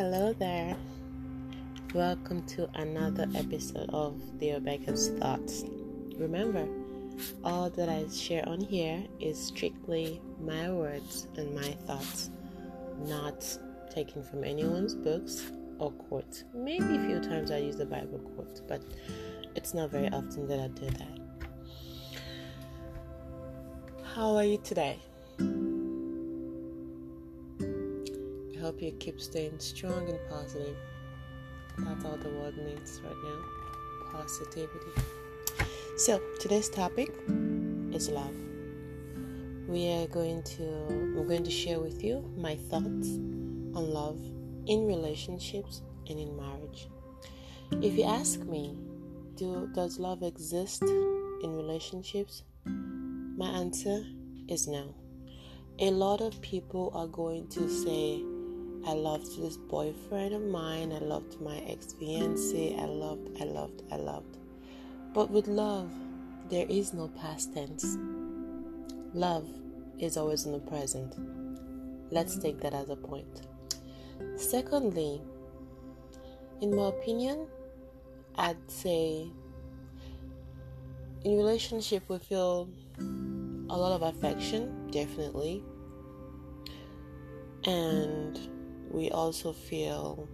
Hello there. Welcome to another episode of Dior Becca's Thoughts. Remember, all that I share on here is strictly my words and my thoughts, not taken from anyone's books or quotes. Maybe a few times I use the Bible quote, but it's not very often that I do that. How are you today? Hope you keep staying strong and positive. That's all the world needs right now. Positivity. So today's topic is love. We are going to I'm going to share with you my thoughts on love in relationships and in marriage. If you ask me, do does love exist in relationships? My answer is no. A lot of people are going to say I loved this boyfriend of mine. I loved my ex fiance. I loved, I loved, I loved. But with love, there is no past tense. Love is always in the present. Let's take that as a point. Secondly, in my opinion, I'd say in relationship we feel a lot of affection, definitely. And we also feel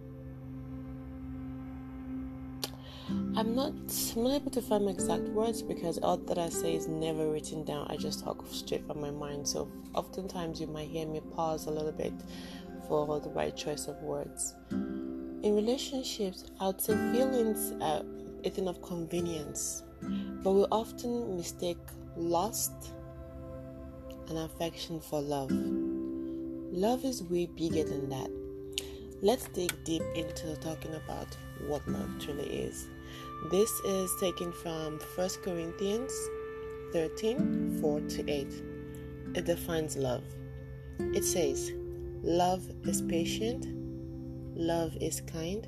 I'm not I'm not able to find my exact words because all that I say is never written down. I just talk straight from my mind. So oftentimes you might hear me pause a little bit for the right choice of words. In relationships, I would say feelings are a thing of convenience, but we often mistake lust and affection for love. Love is way bigger than that. Let's dig deep into talking about what love truly is. This is taken from 1 Corinthians 13 4 to 8. It defines love. It says, Love is patient, love is kind,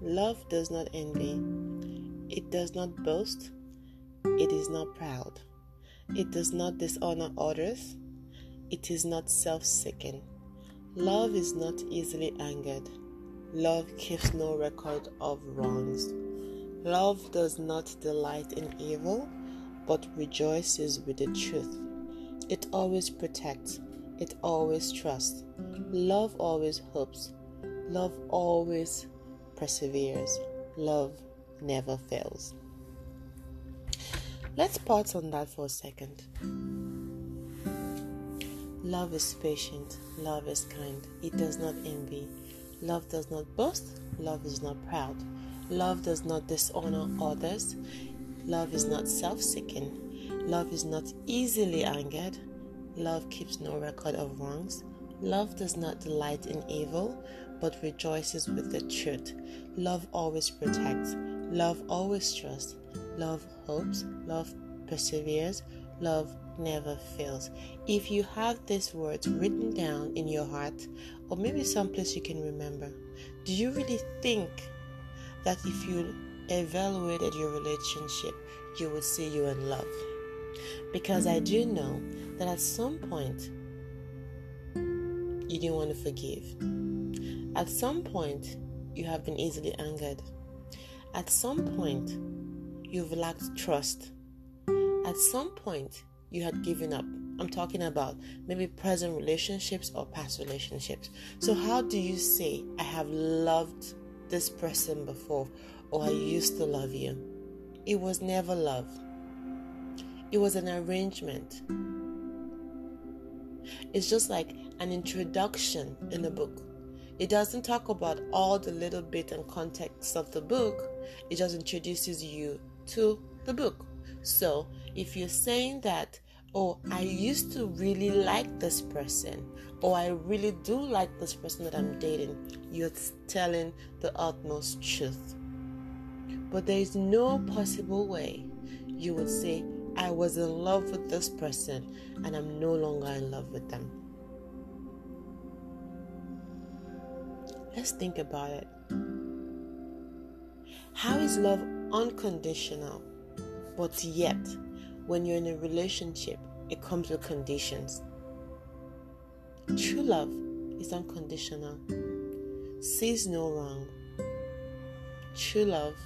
love does not envy, it does not boast, it is not proud, it does not dishonor others, it is not self seeking Love is not easily angered. Love keeps no record of wrongs. Love does not delight in evil, but rejoices with the truth. It always protects. It always trusts. Love always hopes. Love always perseveres. Love never fails. Let's pause on that for a second. Love is patient, love is kind, it does not envy. Love does not boast, love is not proud. Love does not dishonor others. Love is not self seeking. Love is not easily angered. Love keeps no record of wrongs. Love does not delight in evil, but rejoices with the truth. Love always protects. Love always trusts. Love hopes. Love perseveres. Love never fails. If you have these words written down in your heart, or maybe someplace you can remember, do you really think that if you evaluated your relationship, you would say you're in love? Because I do know that at some point, you didn't want to forgive. At some point, you have been easily angered. At some point, you've lacked trust. At some point, you had given up. I'm talking about maybe present relationships or past relationships. So, how do you say, I have loved this person before or I used to love you? It was never love, it was an arrangement. It's just like an introduction in a book. It doesn't talk about all the little bit and context of the book, it just introduces you to the book. So, if you're saying that, oh, I used to really like this person, or I really do like this person that I'm dating, you're telling the utmost truth. But there is no possible way you would say, I was in love with this person and I'm no longer in love with them. Let's think about it. How is love unconditional? But yet, when you're in a relationship, it comes with conditions. True love is unconditional. sees no wrong. True love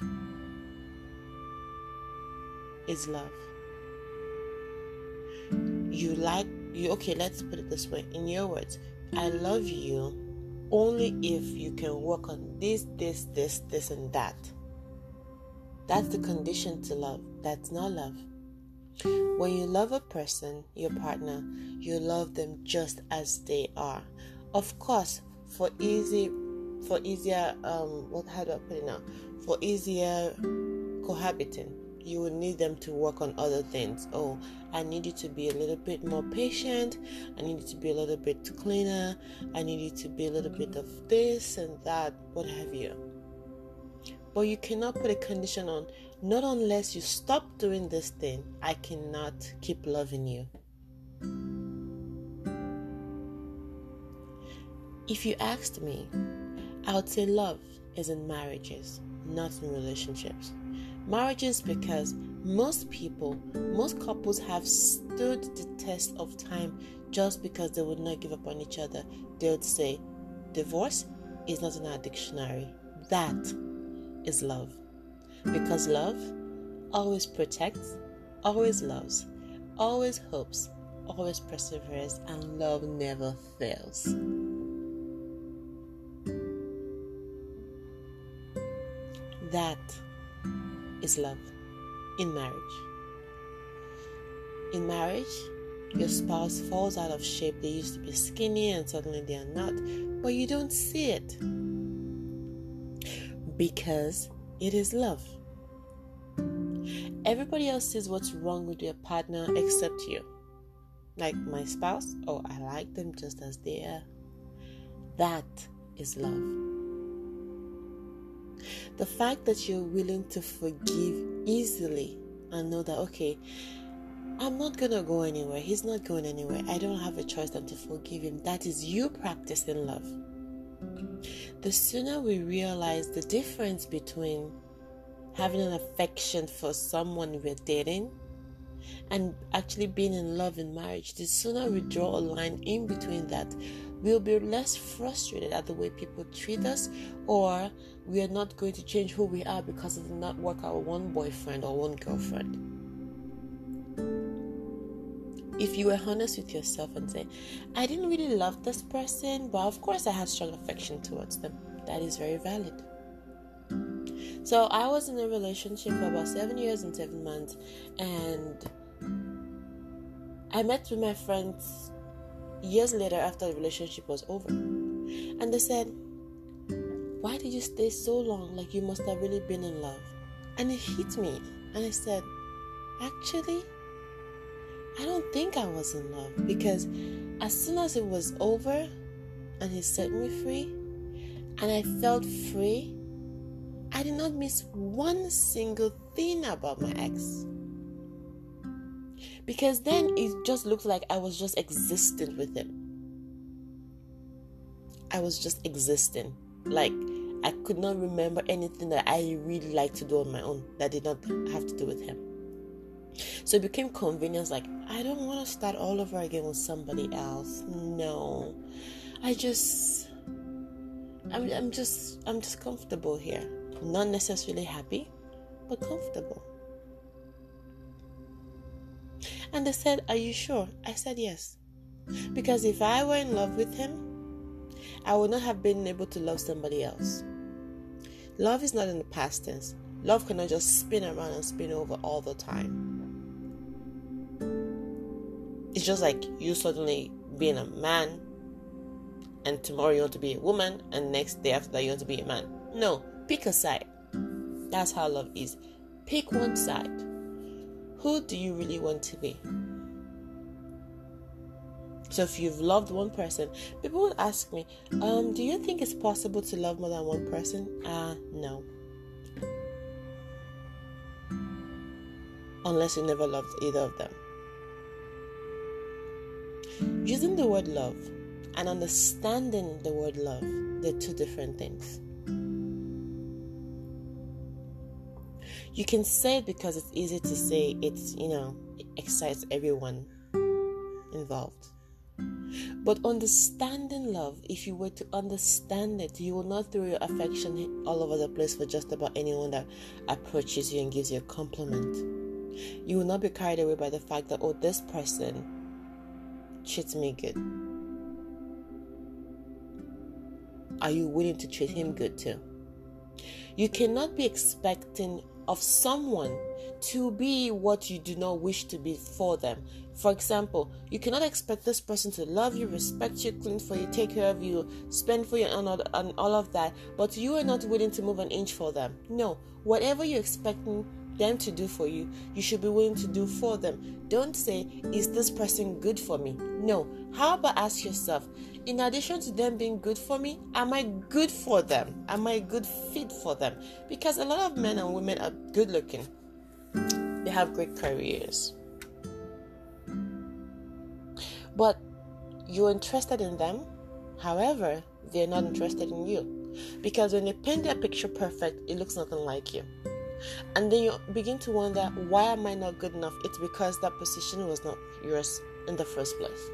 is love. You like you okay, let's put it this way. In your words, I love you only if you can work on this, this, this, this, and that. That's the condition to love. That's not love. When you love a person, your partner, you love them just as they are. Of course, for easy, for easier, um, what how do I put it now? For easier cohabiting, you will need them to work on other things. Oh, I need you to be a little bit more patient. I need you to be a little bit cleaner. I need you to be a little bit of this and that, what have you. But you cannot put a condition on, not unless you stop doing this thing, I cannot keep loving you. If you asked me, I would say love is in marriages, not in relationships. Marriages because most people, most couples have stood the test of time just because they would not give up on each other. They would say, divorce is not in our dictionary. That is love. Because love always protects, always loves, always hopes, always perseveres, and love never fails. That is love in marriage. In marriage, your spouse falls out of shape. They used to be skinny and suddenly they are not, but you don't see it because it is love. Everybody else sees what's wrong with your partner except you. Like my spouse, oh, I like them just as they are. That is love. The fact that you're willing to forgive easily and know that, okay, I'm not gonna go anywhere. He's not going anywhere. I don't have a choice than to forgive him. That is you practicing love. The sooner we realize the difference between having an affection for someone we're dating and actually being in love in marriage, the sooner we draw a line in between that, we'll be less frustrated at the way people treat us, or we are not going to change who we are because it did not work out one boyfriend or one girlfriend. If you were honest with yourself and say, I didn't really love this person, but of course I had strong affection towards them, that is very valid. So I was in a relationship for about seven years and seven months, and I met with my friends years later after the relationship was over. And they said, Why did you stay so long? Like you must have really been in love. And it hit me. And I said, Actually, I don't think I was in love because as soon as it was over and he set me free and I felt free, I did not miss one single thing about my ex because then it just looked like I was just existing with him. I was just existing. Like I could not remember anything that I really liked to do on my own that did not have to do with him. So it became convenience like I don't want to start all over again with somebody else. No. I just I'm, I'm just I'm just comfortable here. Not necessarily happy, but comfortable. And they said, Are you sure? I said, Yes. Because if I were in love with him, I would not have been able to love somebody else. Love is not in the past tense. Love cannot just spin around and spin over all the time. Just like you suddenly being a man, and tomorrow you want to be a woman, and next day after that you want to be a man. No, pick a side. That's how love is. Pick one side. Who do you really want to be? So if you've loved one person, people would ask me, um, do you think it's possible to love more than one person? Ah, uh, no. Unless you never loved either of them. Using the word love and understanding the word love, they're two different things. You can say it because it's easy to say it's, you know, it excites everyone involved. But understanding love, if you were to understand it, you will not throw your affection all over the place for just about anyone that approaches you and gives you a compliment. You will not be carried away by the fact that, oh, this person treats me good. Are you willing to treat him good too? You cannot be expecting of someone to be what you do not wish to be for them. For example, you cannot expect this person to love you, respect you, clean for you, take care of you, spend for you, and all, and all of that, but you are not willing to move an inch for them. No, whatever you're expecting them to do for you, you should be willing to do for them. Don't say, Is this person good for me? No. How about ask yourself, in addition to them being good for me, am I good for them? Am I a good fit for them? Because a lot of men and women are good looking, they have great careers. But you're interested in them, however, they're not interested in you. Because when they paint their picture perfect, it looks nothing like you. And then you begin to wonder, why am I not good enough? It's because that position was not yours in the first place.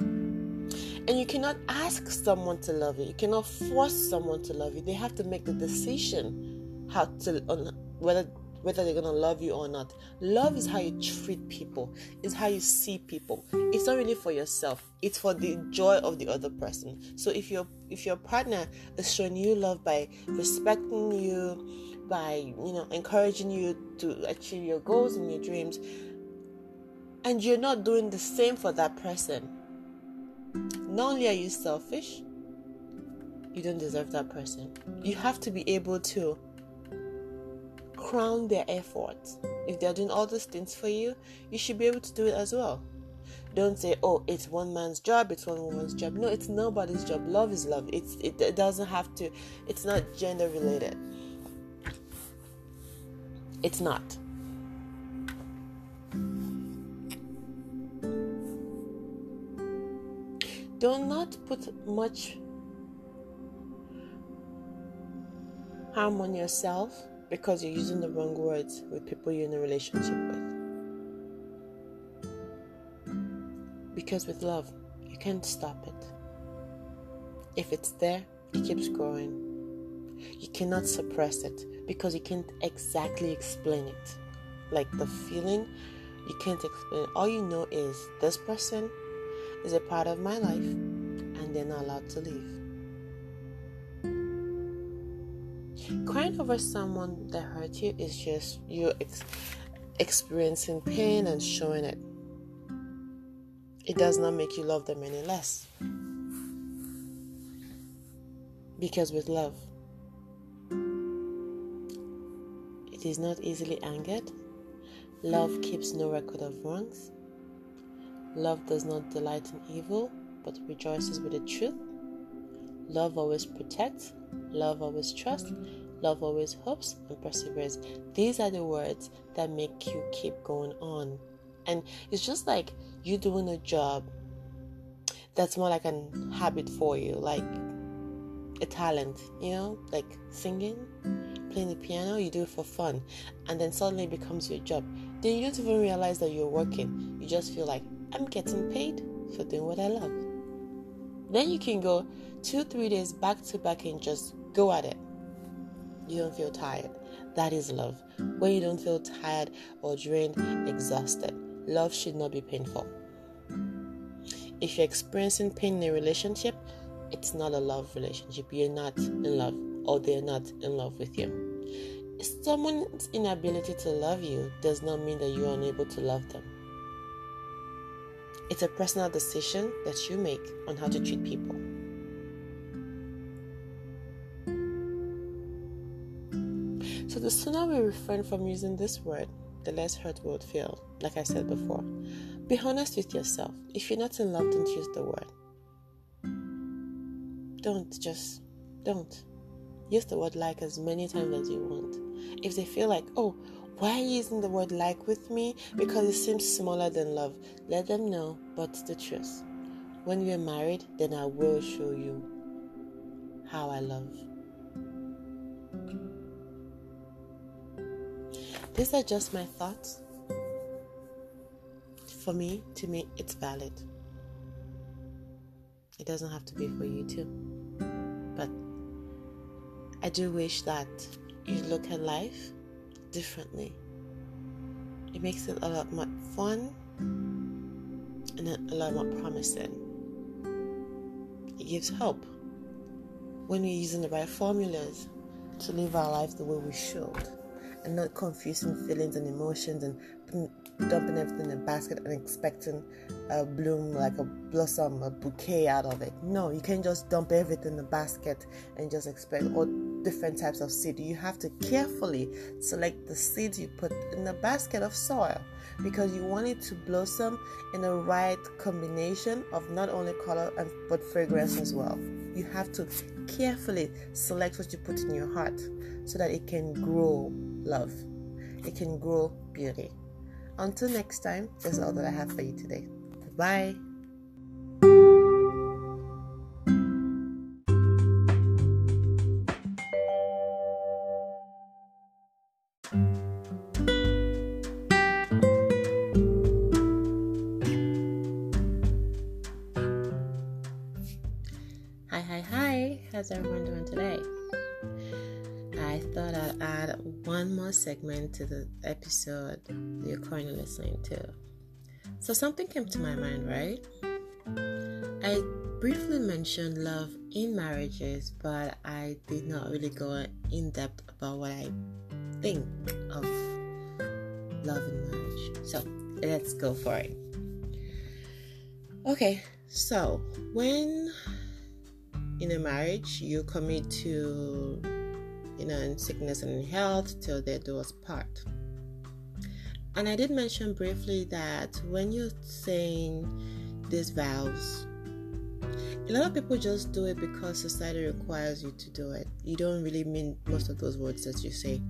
And you cannot ask someone to love you. You cannot force someone to love you. They have to make the decision how to on whether whether they're gonna love you or not. Love is how you treat people. It's how you see people. It's not really for yourself. It's for the joy of the other person. So if your if your partner is showing you love by respecting you, by you know encouraging you to achieve your goals and your dreams. And you're not doing the same for that person. Not only are you selfish you don't deserve that person. You have to be able to crown their efforts if they're doing all those things for you you should be able to do it as well. Don't say oh it's one man's job it's one woman's job. No it's nobody's job. Love is love. It's it, it doesn't have to it's not gender related it's not. Do not put much harm on yourself because you're using the wrong words with people you're in a relationship with. Because with love, you can't stop it. If it's there, it keeps growing. You cannot suppress it because you can't exactly explain it. Like the feeling, you can't explain. All you know is this person is a part of my life and they're not allowed to leave. Crying over someone that hurt you is just you ex- experiencing pain and showing it. It does not make you love them any less. Because with love, It is not easily angered. Love keeps no record of wrongs. Love does not delight in evil, but rejoices with the truth. Love always protects. Love always trusts. Love always hopes and perseveres. These are the words that make you keep going on. And it's just like you doing a job that's more like a habit for you, like a talent, you know, like singing playing the piano, you do it for fun, and then suddenly it becomes your job. Then you don't even realize that you're working. You just feel like, I'm getting paid for doing what I love. Then you can go two, three days back to back and just go at it. You don't feel tired. That is love. When you don't feel tired or drained, exhausted, love should not be painful. If you're experiencing pain in a relationship, it's not a love relationship. You're not in love or they're not in love with you. Someone's inability to love you does not mean that you're unable to love them. It's a personal decision that you make on how to treat people. So, the sooner we refrain from using this word, the less hurt we would feel, like I said before. Be honest with yourself. If you're not in love, don't use the word. Don't, just don't. Use the word like as many times as you want. If they feel like, oh, why are you using the word like with me? Because it seems smaller than love. Let them know, but the truth. When we are married, then I will show you how I love. These are just my thoughts. For me, to me, it's valid. It doesn't have to be for you too. Do wish that you look at life differently. It makes it a lot more fun and a lot more promising. It gives hope when we're using the right formulas to live our life the way we should and not confusing feelings and emotions and dumping everything in a basket and expecting a bloom like a blossom, a bouquet out of it. No, you can't just dump everything in a basket and just expect all different types of seed. You have to carefully select the seeds you put in the basket of soil because you want it to blossom in the right combination of not only color and but fragrance as well. You have to carefully select what you put in your heart so that it can grow love. It can grow beauty. Until next time, that's all that I have for you today. Bye. Segment to the episode you're currently listening to. So, something came to my mind, right? I briefly mentioned love in marriages, but I did not really go in depth about what I think of love in marriage. So, let's go for it. Okay, so when in a marriage you commit to you know in sickness and in health till they do us part. And i did mention briefly that when you're saying these vows a lot of people just do it because society requires you to do it. You don't really mean most of those words that you say.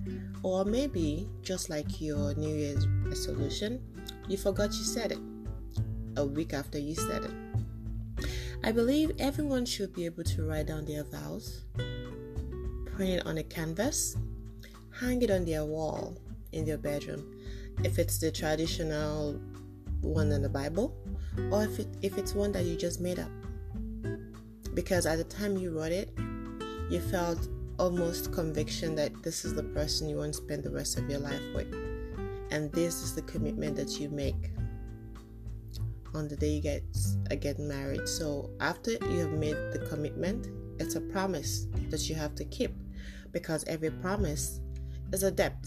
Or maybe just like your new year's resolution you forgot you said it a week after you said it. I believe everyone should be able to write down their vows, print it on a canvas, hang it on their wall in their bedroom. If it's the traditional one in the Bible, or if it, if it's one that you just made up. Because at the time you wrote it, you felt almost conviction that this is the person you want to spend the rest of your life with. And this is the commitment that you make on the day you get uh, get married. So after you have made the commitment, it's a promise that you have to keep because every promise is a debt.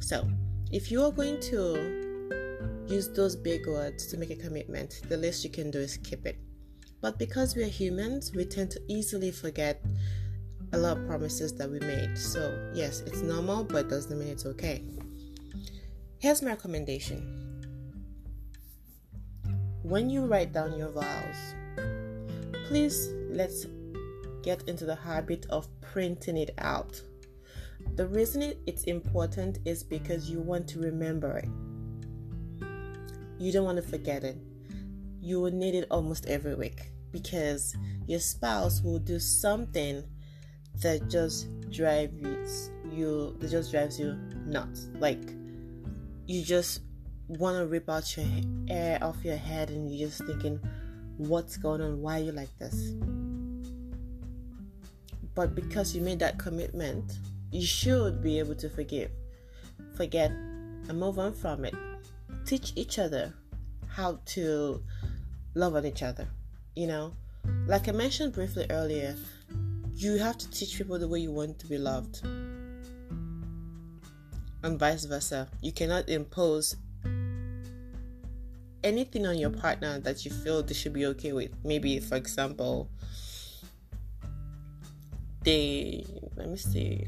So if you are going to use those big words to make a commitment, the least you can do is keep it. But because we are humans, we tend to easily forget a lot of promises that we made. So, yes, it's normal, but doesn't mean it's okay. Here's my recommendation when you write down your vows, please let's get into the habit of printing it out. The reason it's important is because you want to remember it. You don't want to forget it. You will need it almost every week because your spouse will do something that just drives you that just drives you nuts. Like you just want to rip out your hair off your head and you're just thinking, what's going on? Why are you like this? But because you made that commitment, you should be able to forgive, forget, and move on from it. Teach each other how to love on each other. You know, like I mentioned briefly earlier, you have to teach people the way you want to be loved, and vice versa. You cannot impose anything on your partner that you feel they should be okay with. Maybe, for example, they let me see.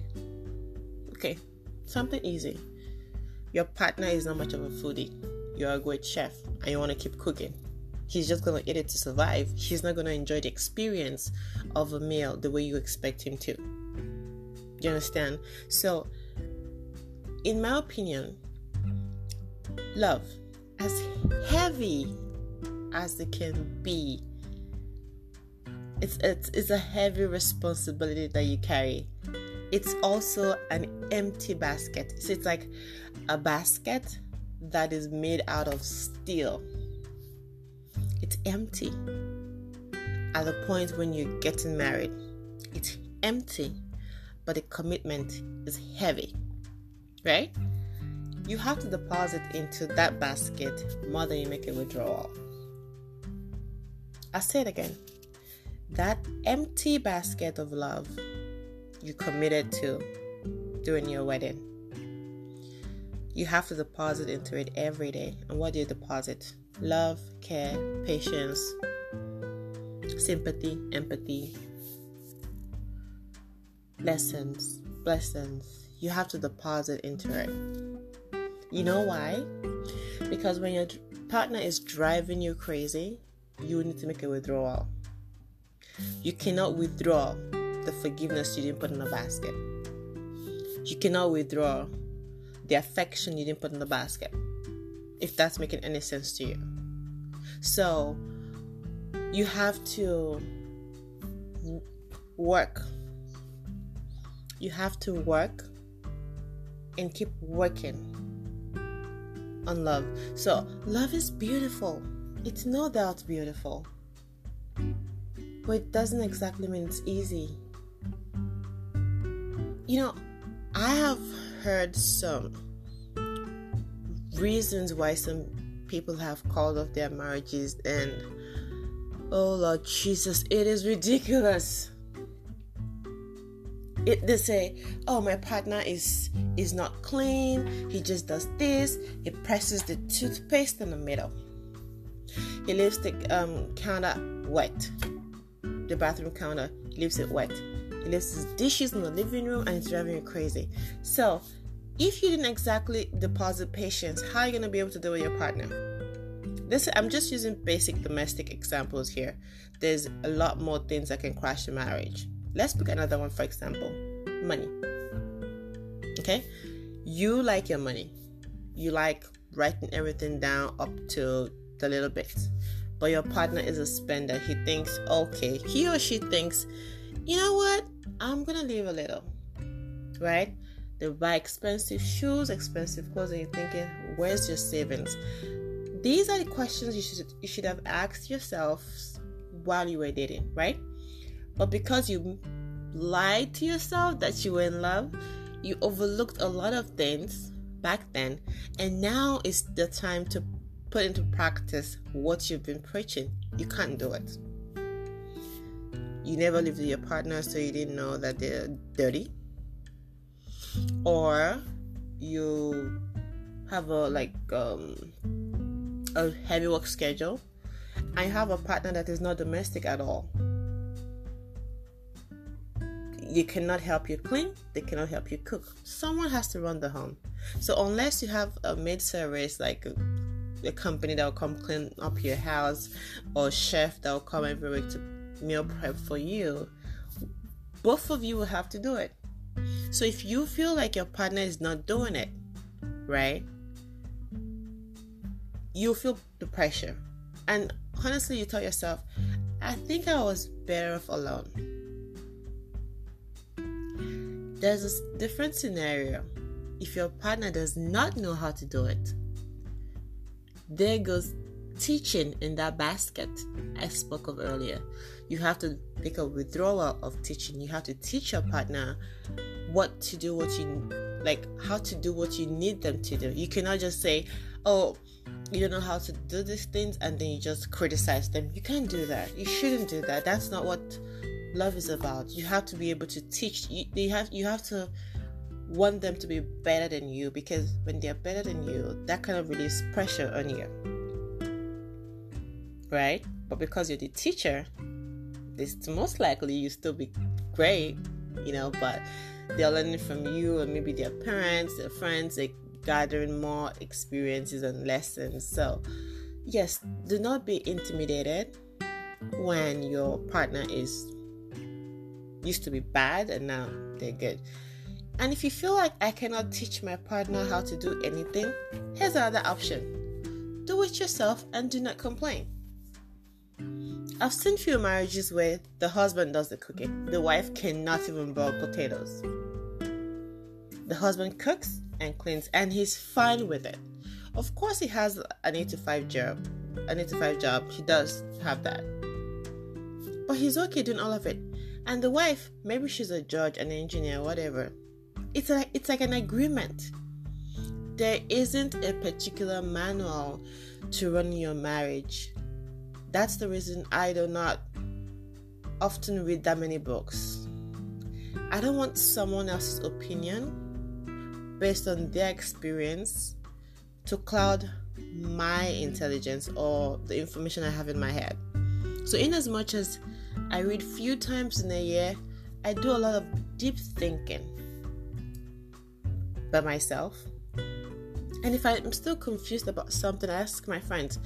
Okay, something easy. Your partner is not much of a foodie. You're a great chef and you want to keep cooking. He's just gonna eat it to survive. He's not gonna enjoy the experience of a meal the way you expect him to. You understand? So, in my opinion, love as heavy as it can be. It's, it's, it's a heavy responsibility that you carry. It's also an empty basket. So it's like a basket that is made out of steel. It's empty. at the point when you're getting married. It's empty, but the commitment is heavy, right? You have to deposit into that basket more than you make a withdrawal. i say it again. That empty basket of love you committed to during your wedding. You have to deposit into it every day. And what do you deposit? Love, care, patience, sympathy, empathy, lessons, blessings. You have to deposit into it. You know why? Because when your partner is driving you crazy, you need to make a withdrawal. You cannot withdraw the forgiveness you didn't put in the basket. You cannot withdraw the affection you didn't put in the basket. If that's making any sense to you. So, you have to work. You have to work and keep working on love. So, love is beautiful. It's no doubt beautiful. But it doesn't exactly mean it's easy. You know, I have heard some reasons why some people have called off their marriages and oh Lord Jesus, it is ridiculous. It, they say, "Oh, my partner is is not clean. He just does this. He presses the toothpaste in the middle. He leaves the um, counter wet. The bathroom counter leaves it wet. He leaves his dishes in the living room, and it's driving you crazy. So, if you didn't exactly deposit patience, how are you gonna be able to deal with your partner? This I'm just using basic domestic examples here. There's a lot more things that can crash a marriage. Let's pick another one, for example money. Okay? You like your money. You like writing everything down up to the little bit. But your partner is a spender. He thinks, okay, he or she thinks, you know what? I'm gonna leave a little. Right? They buy expensive shoes, expensive clothes, and you're thinking, where's your savings? These are the questions you should you should have asked yourself while you were dating, right? But because you lied to yourself that you were in love, you overlooked a lot of things back then, and now is the time to put into practice what you've been preaching. You can't do it. You never lived with your partner, so you didn't know that they're dirty. Or you have a like um a heavy work schedule I have a partner that is not domestic at all you cannot help you clean, they cannot help you cook. Someone has to run the home. So unless you have a maid service like a, a company that will come clean up your house or chef that will come every week to meal prep for you, both of you will have to do it. So if you feel like your partner is not doing it, right? You feel the pressure. And honestly, you tell yourself, I think I was better off alone there's a different scenario. If your partner does not know how to do it, there goes teaching in that basket I spoke of earlier. You have to make a withdrawal of teaching. You have to teach your partner what to do, what you like, how to do what you need them to do. You cannot just say, Oh, you don't know how to do these things, and then you just criticize them. You can't do that. You shouldn't do that. That's not what love is about. You have to be able to teach. You, you have you have to want them to be better than you because when they're better than you, that kind of relieves pressure on you, right? But because you're the teacher, it's most likely you still be great, you know. But they're learning from you, and maybe their parents, their friends, they're gathering more experiences and lessons. So, yes, do not be intimidated when your partner is used to be bad and now they're good. And if you feel like I cannot teach my partner how to do anything, here's another option do it yourself and do not complain. I've seen few marriages where the husband does the cooking, the wife cannot even boil potatoes. The husband cooks and cleans, and he's fine with it. Of course, he has an 8 to 5 job. An 8 to 5 job, he does have that But he's okay doing all of it. And the wife, maybe she's a judge, an engineer, whatever. It's like it's like an agreement. There isn't a particular manual to run your marriage. That's the reason I do not often read that many books. I don't want someone else's opinion based on their experience to cloud my intelligence or the information I have in my head. So, in as much as I read few times in a year, I do a lot of deep thinking by myself. And if I'm still confused about something, I ask my friends,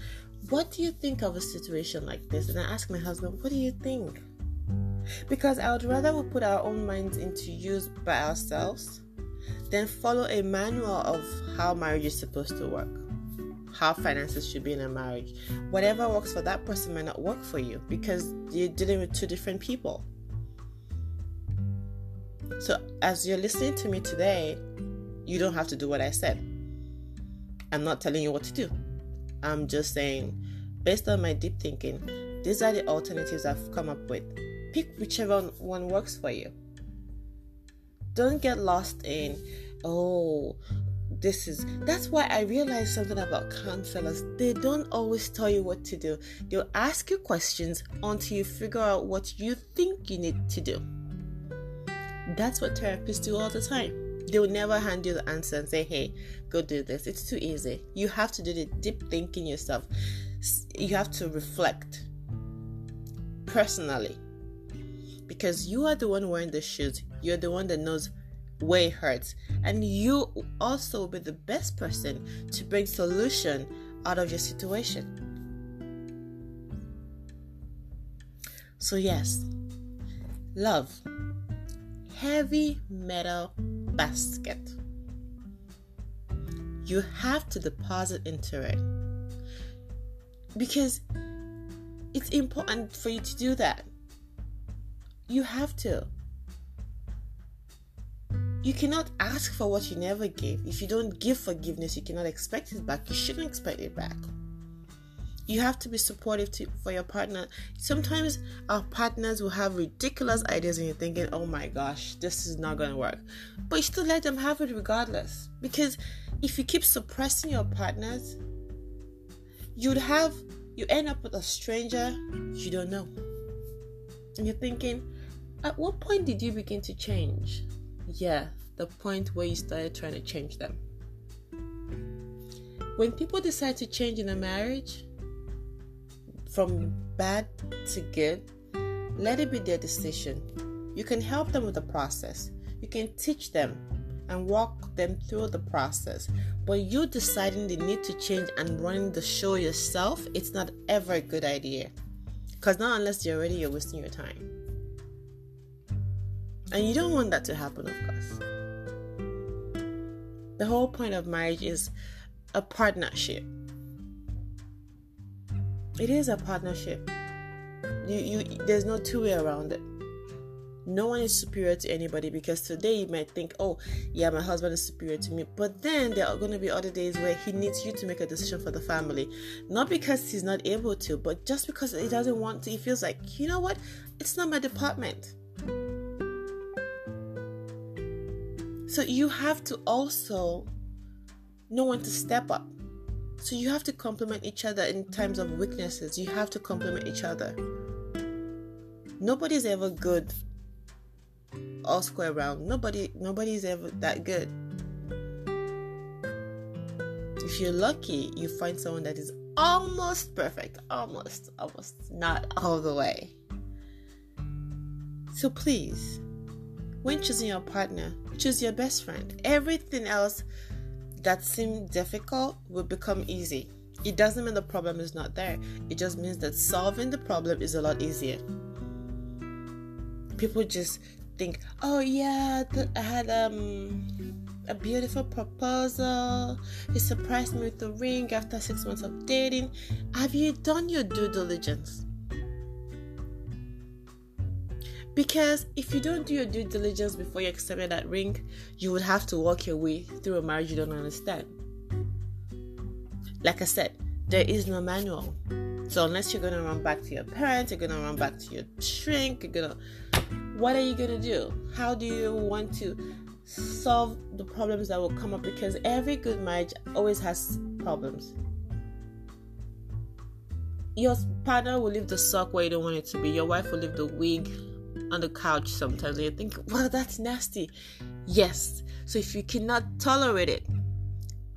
What do you think of a situation like this? And I ask my husband, What do you think? Because I would rather we put our own minds into use by ourselves than follow a manual of how marriage is supposed to work how finances should be in a marriage. Whatever works for that person might not work for you because you're dealing with two different people. So, as you're listening to me today, you don't have to do what I said. I'm not telling you what to do. I'm just saying, based on my deep thinking, these are the alternatives I've come up with. Pick whichever one works for you. Don't get lost in, oh, this is that's why I realized something about counselors. They don't always tell you what to do. They'll ask you questions until you figure out what you think you need to do. That's what therapists do all the time. They'll never hand you the answer and say, hey, go do this. It's too easy. You have to do the deep thinking yourself. You have to reflect personally because you are the one wearing the shoes. You're the one that knows where it hurts. And you also will be the best person to bring solution out of your situation. So yes, love. Heavy metal basket. You have to deposit into it. Because it's important for you to do that. You have to. You cannot ask for what you never gave. If you don't give forgiveness, you cannot expect it back. You shouldn't expect it back. You have to be supportive to, for your partner. Sometimes our partners will have ridiculous ideas and you're thinking, oh my gosh, this is not going to work. But you still let them have it regardless. Because if you keep suppressing your partners, you'd have, you end up with a stranger you don't know. And you're thinking, at what point did you begin to change? yeah, the point where you started trying to change them. When people decide to change in a marriage from bad to good, let it be their decision. You can help them with the process, you can teach them and walk them through the process. But you deciding the need to change and running the show yourself, it's not ever a good idea. Because not unless you're ready, you're wasting your time. And you don't want that to happen, of course. The whole point of marriage is a partnership. It is a partnership. You, you, there's no two way around it. No one is superior to anybody because today you might think, oh, yeah, my husband is superior to me. But then there are going to be other days where he needs you to make a decision for the family. Not because he's not able to, but just because he doesn't want to. He feels like, you know what? It's not my department. So you have to also know when to step up. So you have to complement each other in times of weaknesses. You have to complement each other. Nobody's ever good all square round. Nobody nobody's ever that good. If you're lucky, you find someone that is almost perfect. Almost, almost not all the way. So please, when choosing your partner, choose your best friend. Everything else that seemed difficult will become easy. It doesn't mean the problem is not there, it just means that solving the problem is a lot easier. People just think, oh, yeah, I had um, a beautiful proposal. He surprised me with a ring after six months of dating. Have you done your due diligence? Because if you don't do your due diligence before you accept that ring, you would have to walk your way through a marriage you don't understand. Like I said, there is no manual. So unless you're gonna run back to your parents, you're gonna run back to your shrink, you're gonna what are you gonna do? How do you want to solve the problems that will come up? Because every good marriage always has problems. Your partner will leave the sock where you don't want it to be. Your wife will leave the wig on the couch sometimes. And you think, well, that's nasty. Yes. So if you cannot tolerate it,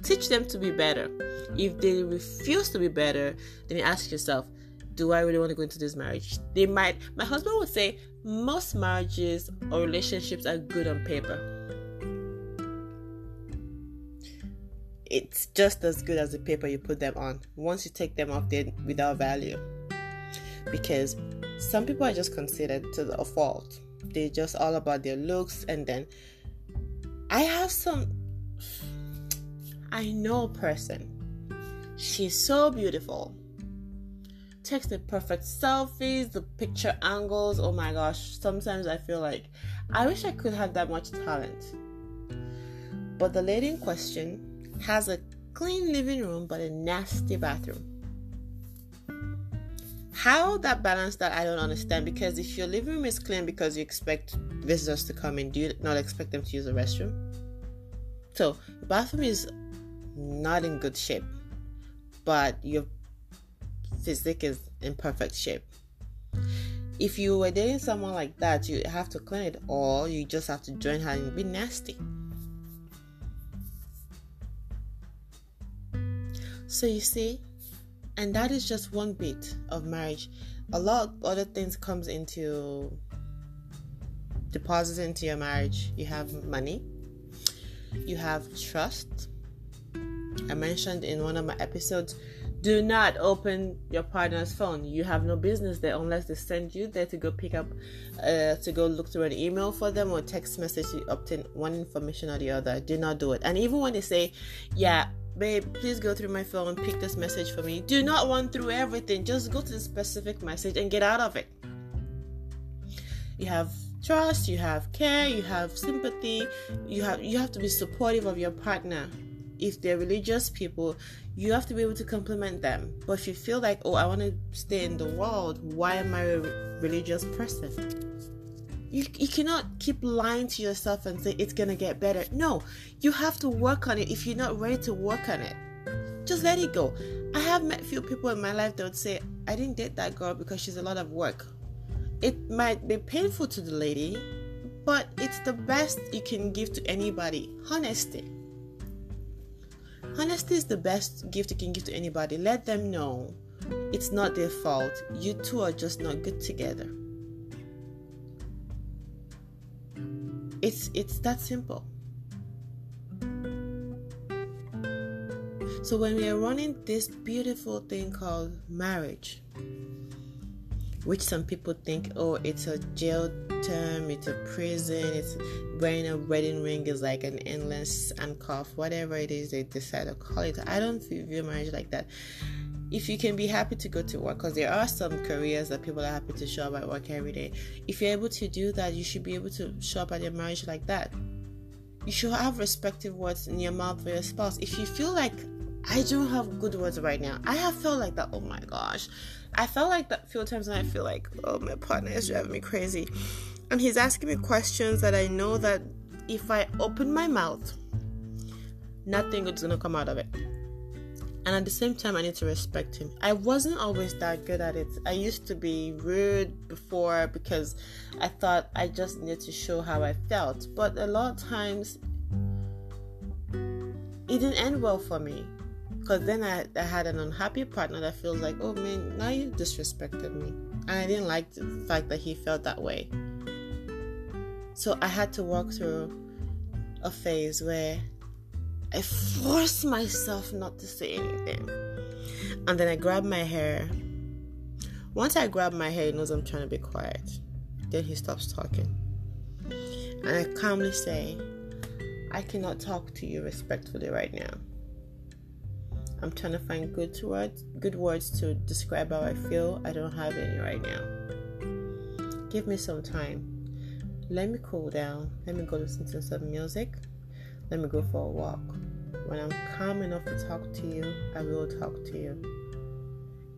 teach them to be better. If they refuse to be better, then you ask yourself, do I really want to go into this marriage? They might, my husband would say, most marriages or relationships are good on paper. It's just as good as the paper you put them on. Once you take them off, they're without value. Because some people are just considered to the fault. They're just all about their looks, and then I have some. I know a person. She's so beautiful takes the perfect selfies, the picture angles. Oh my gosh, sometimes I feel like I wish I could have that much talent. But the lady in question has a clean living room but a nasty bathroom. How that balance that I don't understand because if your living room is clean because you expect visitors to come in, do you not expect them to use the restroom? So bathroom is not in good shape, but your physique is in perfect shape. If you were dating someone like that, you have to clean it, or you just have to join her and be nasty. So you see, and that is just one bit of marriage. A lot of other things comes into deposit into your marriage. You have money, you have trust. I mentioned in one of my episodes do not open your partner's phone. You have no business there unless they send you there to go pick up, uh, to go look through an email for them or text message to obtain one information or the other. Do not do it. And even when they say, yeah, babe, please go through my phone and pick this message for me. Do not run through everything. Just go to the specific message and get out of it. You have trust, you have care, you have sympathy, you have you have to be supportive of your partner if they're religious people, you have to be able to compliment them. But if you feel like, oh, I want to stay in the world, why am I a religious person? You, you cannot keep lying to yourself and say it's gonna get better. No, you have to work on it. If you're not ready to work on it, just let it go. I have met few people in my life that would say, I didn't date that girl because she's a lot of work. It might be painful to the lady, but it's the best you can give to anybody honesty Honesty is the best gift you can give to anybody. Let them know it's not their fault. You two are just not good together. It's it's that simple. So when we are running this beautiful thing called marriage, which some people think, oh, it's a jail term, it's a prison, it's wearing a wedding ring is like an endless handcuff, whatever it is they decide to call it. I don't view marriage like that. If you can be happy to go to work, because there are some careers that people are happy to show up at work every day. If you're able to do that, you should be able to show up at your marriage like that. You should have respective words in your mouth for your spouse. If you feel like I don't have good words right now. I have felt like that. Oh my gosh. I felt like that few times and I feel like, oh, my partner is driving me crazy. And he's asking me questions that I know that if I open my mouth, nothing good's gonna come out of it. And at the same time, I need to respect him. I wasn't always that good at it. I used to be rude before because I thought I just needed to show how I felt. But a lot of times, it didn't end well for me because then I, I had an unhappy partner that feels like, oh man, now you disrespected me. And I didn't like the fact that he felt that way. So I had to walk through a phase where I forced myself not to say anything. And then I grabbed my hair. Once I grab my hair, he knows I'm trying to be quiet. Then he stops talking. And I calmly say, I cannot talk to you respectfully right now. I'm trying to find good words, good words to describe how I feel. I don't have any right now. Give me some time. Let me cool down. Let me go listen to some music. Let me go for a walk. When I'm calm enough to talk to you, I will talk to you.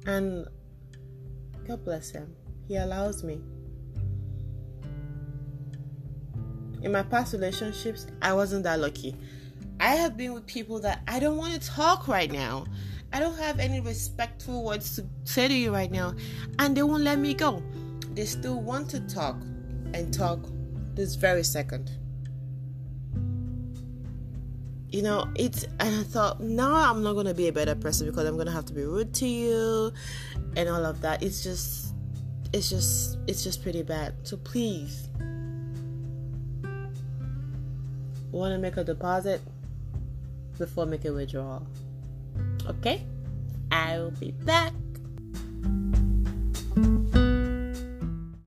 And God bless him. He allows me. In my past relationships, I wasn't that lucky. I have been with people that I don't want to talk right now. I don't have any respectful words to say to you right now, and they won't let me go. They still want to talk and talk this very second. You know, it's, and I thought, now I'm not gonna be a better person because I'm gonna have to be rude to you and all of that. It's just, it's just, it's just pretty bad. So please, want to make a deposit before making a withdrawal. Okay? I will be back.